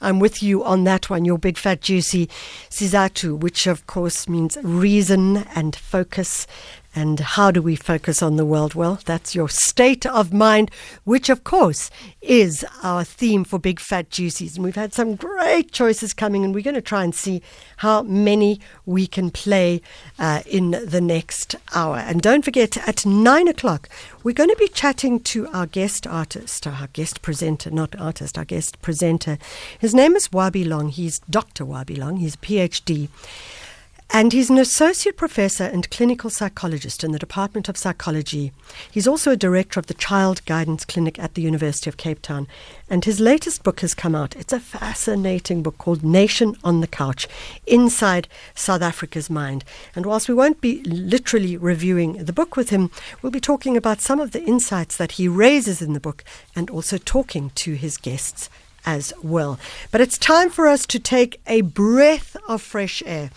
I'm with you on that one, your big fat juicy Sizathu, which of course means reason and focus and how do we focus on the world? Well, that's your state of mind, which of course is our theme for Big Fat Juicies. And we've had some great choices coming, and we're going to try and see how many we can play uh, in the next hour. And don't forget, at nine o'clock, we're going to be chatting to our guest artist, our guest presenter, not artist, our guest presenter. His name is Wahbie Long. He's Dr. Wahbie Long. He's a PhD. And he's an associate professor and clinical psychologist in the Department of Psychology. He's also a director of the Child Guidance Clinic at the University of Cape Town. And his latest book has come out. It's a fascinating book called Nation on the Couch Inside South Africa's Mind. And whilst we won't be literally reviewing the book with him, we'll be talking about some of the insights that he raises in the book and also talking to his guests as well. But it's time for us to take a breath of fresh air.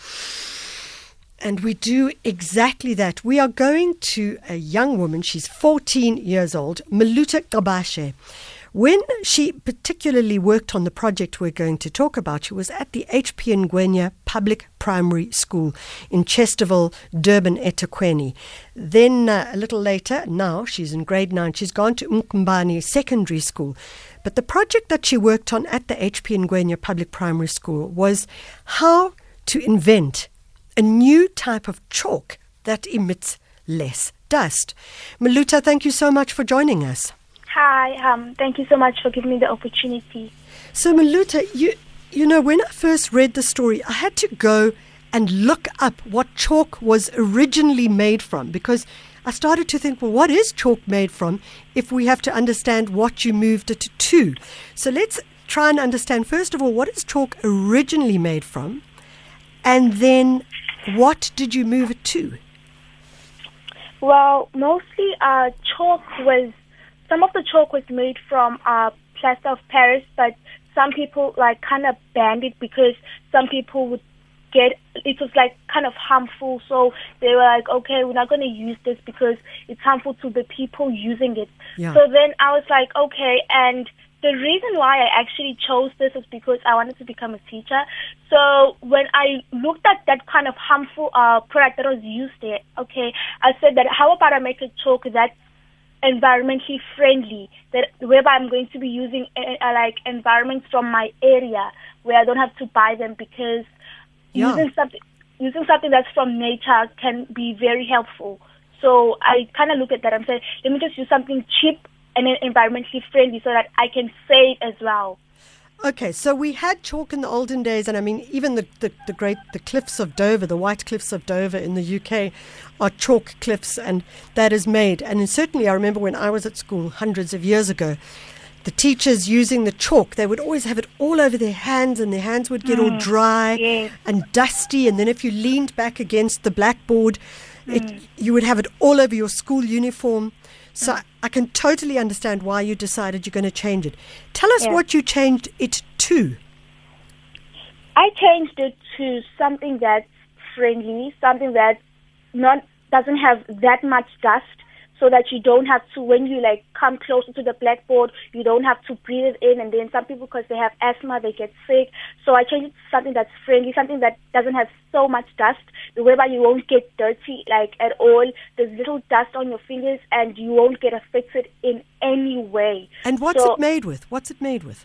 And we do exactly that. We are going to a young woman, she's 14 years old, Maluta Gcabashe. When she particularly worked on the project we're going to talk about, she was at the HP Ngwenya Public Primary School in Chesterville, Durban, eThekwini. Then uh, a little later, now she's in grade nine, she's gone to Mkumbani Secondary School. But the project that she worked on at the HP Ngwenya Public Primary School was how to invent a new type of chalk that emits less dust. Maluta, thank you so much for joining us. Hi, um, thank you so much for giving me the opportunity. So, Maluta, you, you know, when I first read the story, I had to go and look up what chalk was originally made from because I started to think, well, what is chalk made from if we have to understand what you moved it to? So let's try and understand, first of all, what is chalk originally made from? And then what did you move it to? Well, mostly uh, chalk was, some of the chalk was made from uh, plaster of Paris, but some people like kind of banned it because some people would get it was like kind of harmful so they were like okay we're not going to use this because it's harmful to the people using it yeah. so then i was like okay and the reason why I actually chose this is because I wanted to become a teacher. So when I looked at that kind of harmful uh, product that was used there, okay, I said that how about I make a chalk that's environmentally friendly, that whereby I'm going to be using uh, uh, like environments from my area where I don't have to buy them because yeah. using something using something that's from nature can be very helpful. So I kind of look at that and say, let me just use something cheap and environmentally friendly so that I can save as well. Okay, so we had chalk in the olden days, and I mean, even the, the, the, great the cliffs of Dover, the white cliffs of Dover in the UK, are chalk cliffs, and that is made. And certainly, I remember when I was at school hundreds of years ago, the teachers using the chalk, they would always have it all over their hands, and their hands would get mm, all dry yes. and dusty. And then, if you leaned back against the blackboard, mm. it, you would have it all over your school uniform. So mm. I can totally understand why you decided you're going to change it. Tell us what you changed it to. I changed it to something that's friendly, something that not doesn't have that much dust, so that you don't have to when you like come closer to the blackboard you don't have to breathe it in. And then some people because they have asthma they get sick. So i changed it to something that's friendly something that doesn't have so much dust whereby you won't get dirty like at all. There's little dust on your fingers and you won't get affected in any way. And what's so, it made with? What's it made with?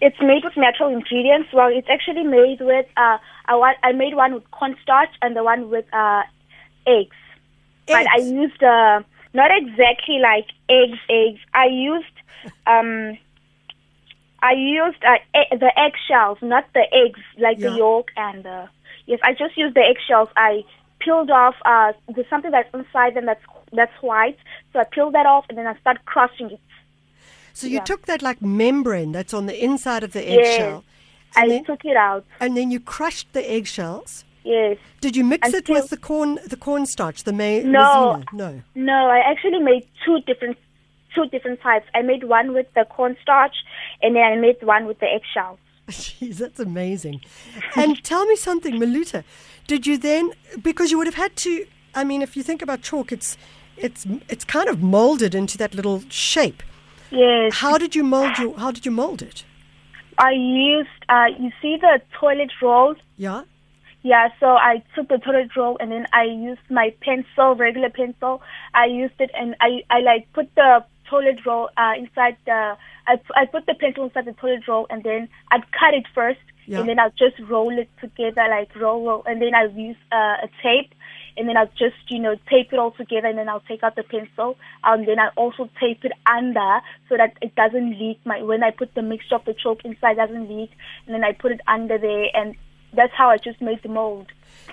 It's made with natural ingredients. Well, it's actually made with uh, I, I made one with cornstarch and the one with uh, eggs but I used uh, not exactly like eggs. Eggs. I used um, I used uh, e- the eggshells, not the eggs, like yeah. the yolk and the. Yes, I just used the eggshells. I peeled off. Uh, there's something that's inside them that's that's white. So I peeled that off, and then I start crushing it. So you yeah. took that like membrane that's on the inside of the eggshell. Yes, I then, took it out. And then you crushed the eggshells. Yes. Did you mix it with the corn, the cornstarch, the may? No, no. No, I actually made two different, two different types. I made one with the cornstarch, and then I made one with the eggshells. Jeez, that's amazing. and tell me something, Maluta. Did you then, because you would have had to? I mean, if you think about chalk, it's it's it's kind of molded into that little shape. Yes. How did you mold your? How did you mold it? I used, uh, you see the toilet roll? Yeah. Yeah, so I took the toilet roll and then I used my pencil, regular pencil. I used it and I, I like put the toilet roll uh, inside the, I, I put the pencil inside the toilet roll and then I'd cut it first Yeah. and then I'll just roll it together, like roll, roll, and then I'll use uh, a tape and then I'll just, you know, tape it all together and then I'll take out the pencil and then I'll also tape it under so that it doesn't leak. My When I put the mixture of the chalk inside, it doesn't leak and then I put it under there and that's how I just made the mold.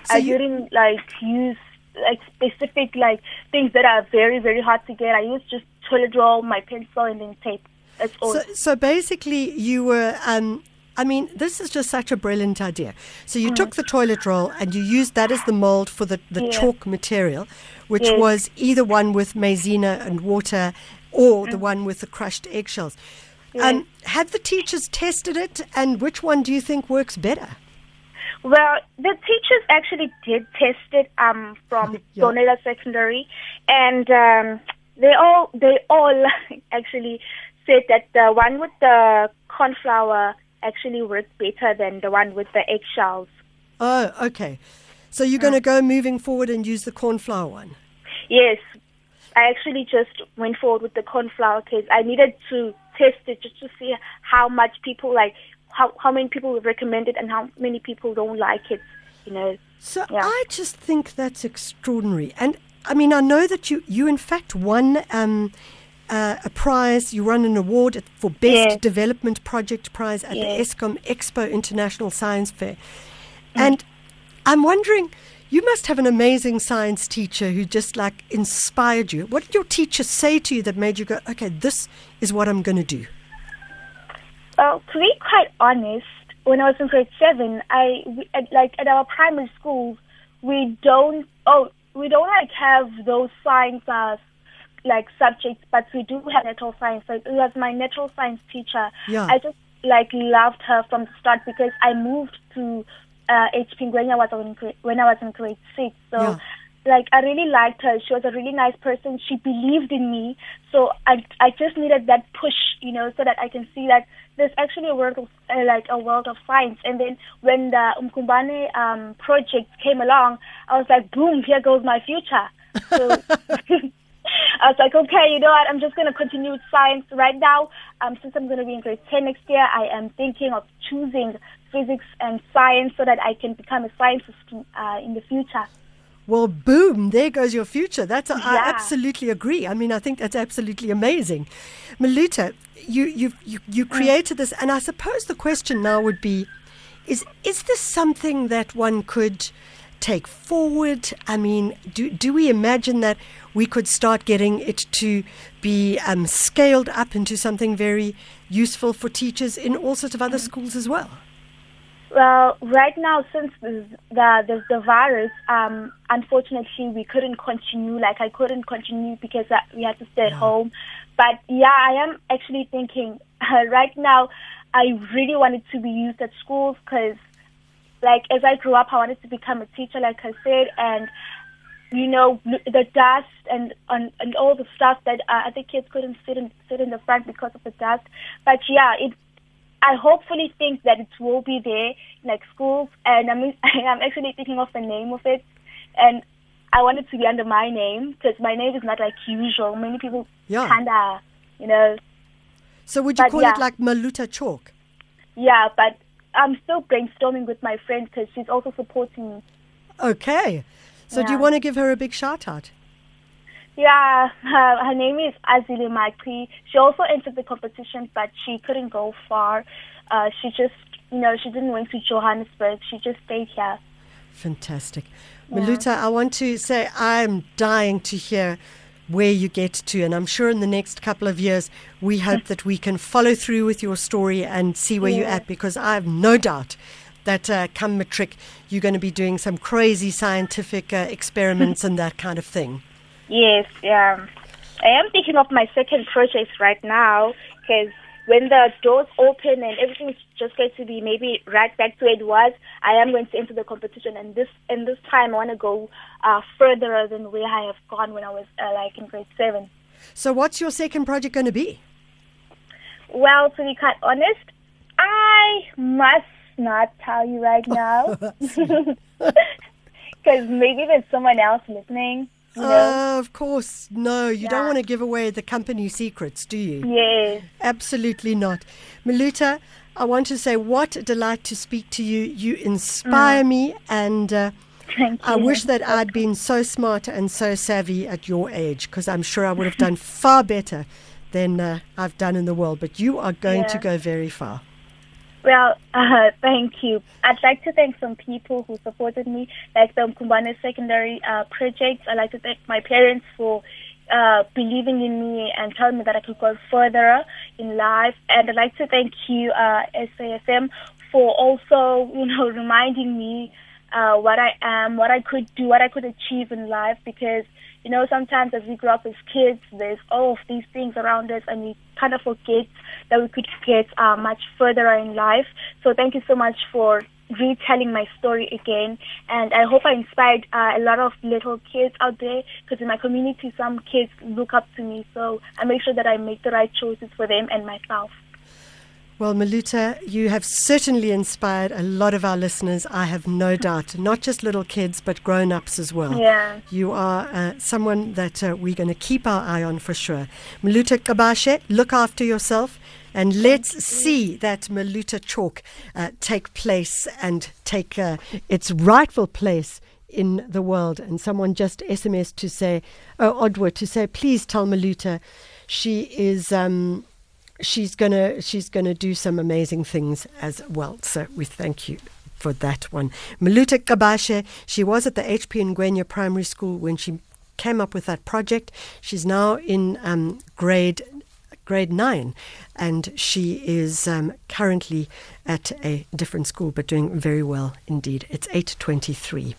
So I you- didn't like use like specific like things that are very very hard to get. I used just toilet roll, my pencil, and then tape. That's all. So, so basically, you were. Um, I mean, this is just such a brilliant idea. So you took the toilet roll and you used that as the mold for the, the Yeah. chalk material, which Yes. was either one with maizena and water or the one with the crushed eggshells. Um, have the teachers tested it, and which one do you think works better? Well, the teachers actually did test it um, from Yeah. Donella Secondary, and um, they all they all actually said that the one with the cornflour actually worked better than the one with the eggshells. Oh, okay. So you're going to go moving forward and use the cornflour one. Yes, I actually just went forward with the cornflour because I needed to test it just to see how much people like how how many people would recommend it and how many people don't like it. You know. So Yeah. I just think that's extraordinary. And I mean, I know that you, you in fact won um, uh, a prize. You won an award for Best Yes. Development Project Prize at Yes. the Eskom Expo International Science Fair. And I'm wondering, you must have an amazing science teacher who just like inspired you. What did your teacher say to you that made you go, okay, this is what I'm going to do? Well, to be quite honest, when I was in grade seven, I we, at, like at our primary schools, we don't oh we don't like have those science as like subjects, but we do have natural science. So it was my natural science teacher. Yeah. I just like loved her from the start because I moved to uh, HP when I was in grade, when I was in grade six. So. Yeah. Like I really liked her. She was a really nice person. She believed in me. So I I just needed that push, you know, so that I can see that there's actually a world of uh, like a world of science. And then when the Umkumbane um, project came along, I was like, boom, here goes my future. So I was like, okay, you know what? I'm just going to continue with science right now. Um, since I'm going to be in grade 10 next year, I am thinking of choosing physics and science so that I can become a scientist uh, in the future. Well, boom, there goes your future. That's I absolutely agree. I mean, I think that's absolutely amazing. Maluta, you you you, you created this and I suppose the question now would be is is this something that one could take forward? I mean, do do we imagine that we could start getting it to be um, scaled up into something very useful for teachers in all sorts of other schools as well? Well, right now, since the the, the, virus, um, unfortunately, we couldn't continue. Like, I couldn't continue because uh, we had to stay at home. But yeah, I am actually thinking uh, right now. I really want it to be used at schools because, like, as I grew up, I wanted to become a teacher, like I said, and you know the dust and and, and all the stuff that uh, other kids couldn't sit in sit in the front because of the dust. But yeah, it I hopefully think that it will be there, like schools, and I'm I'm actually thinking of the name of it, and I want it to be under my name because my name is not like usual. Many people Yeah. kinda, you know, So would you But call yeah. it like Maluta chalk? yeah. But I'm still brainstorming with my friend because she's also supporting me. Okay. So do you want to give her a big shout out? Yeah, her, her name is Azili Makri. She also entered the competition, but she couldn't go far. Uh, she just, you know, she didn't went to Johannesburg. She just stayed here. Fantastic. Maluta, I want to say I'm dying to hear where you get to, and I'm sure in the next couple of years we hope that we can follow through with your story and see where you're at because I have no doubt that uh, come matric you're going to be doing some crazy scientific uh, experiments and that kind of thing. Yes, yeah. I am thinking of my second project right now because when the doors open and everything's just going to be maybe right back to where it was, I am going to enter the competition. And this and this time, I want to go uh, further than where I have gone when I was uh, like in grade seven. So, what's your second project going to be? Well, to be quite honest, I must not tell you right now. Because maybe there's someone else listening. Uh, of course. No, you don't want to give away the company secrets, do you? yes. Absolutely not. Maluta, I want to say what a delight to speak to you. You inspire me, and uh, Thank you. I wish that I'd been so smart and so savvy at your age, because I'm sure I would have done far better than uh, I've done in the world. But you are going to go very far. Well, uh, thank you. I'd like to thank some people who supported me, like the Mkumbane Secondary uh, Project. I'd like to thank my parents for uh, believing in me and telling me that I could go further in life. And I'd like to thank you, uh, SAFM, for also, you know, reminding me uh, what I am, what I could do, what I could achieve in life. Because, you know, sometimes as we grow up as kids, there's all of these things around us, and we kind of forget that we could get uh, much further in life. So thank you so much for retelling my story again. And I hope I inspired uh, a lot of little kids out there because in my community, some kids look up to me. So I make sure that I make the right choices for them and myself. Well, Maluta, you have certainly inspired a lot of our listeners, I have no doubt. Not just little kids, but grown ups as well. Yeah. You are uh, someone that uh, we're going to keep our eye on for sure. Maluta Gcabashe, look after yourself. And let's see that Maluta chalk uh, take place and take uh, its rightful place in the world. And someone just SMS to say, oh, Odwa, to say, please tell Maluta she is. Um, she's gonna she's gonna do some amazing things as well. So we thank you for that one. Maluta Gcabashe, she was at the HP Ngwenya Primary School when she came up with that project. She's now in um, grade grade nine, and she is um, currently at a different school, but doing very well indeed. It's eight twenty three.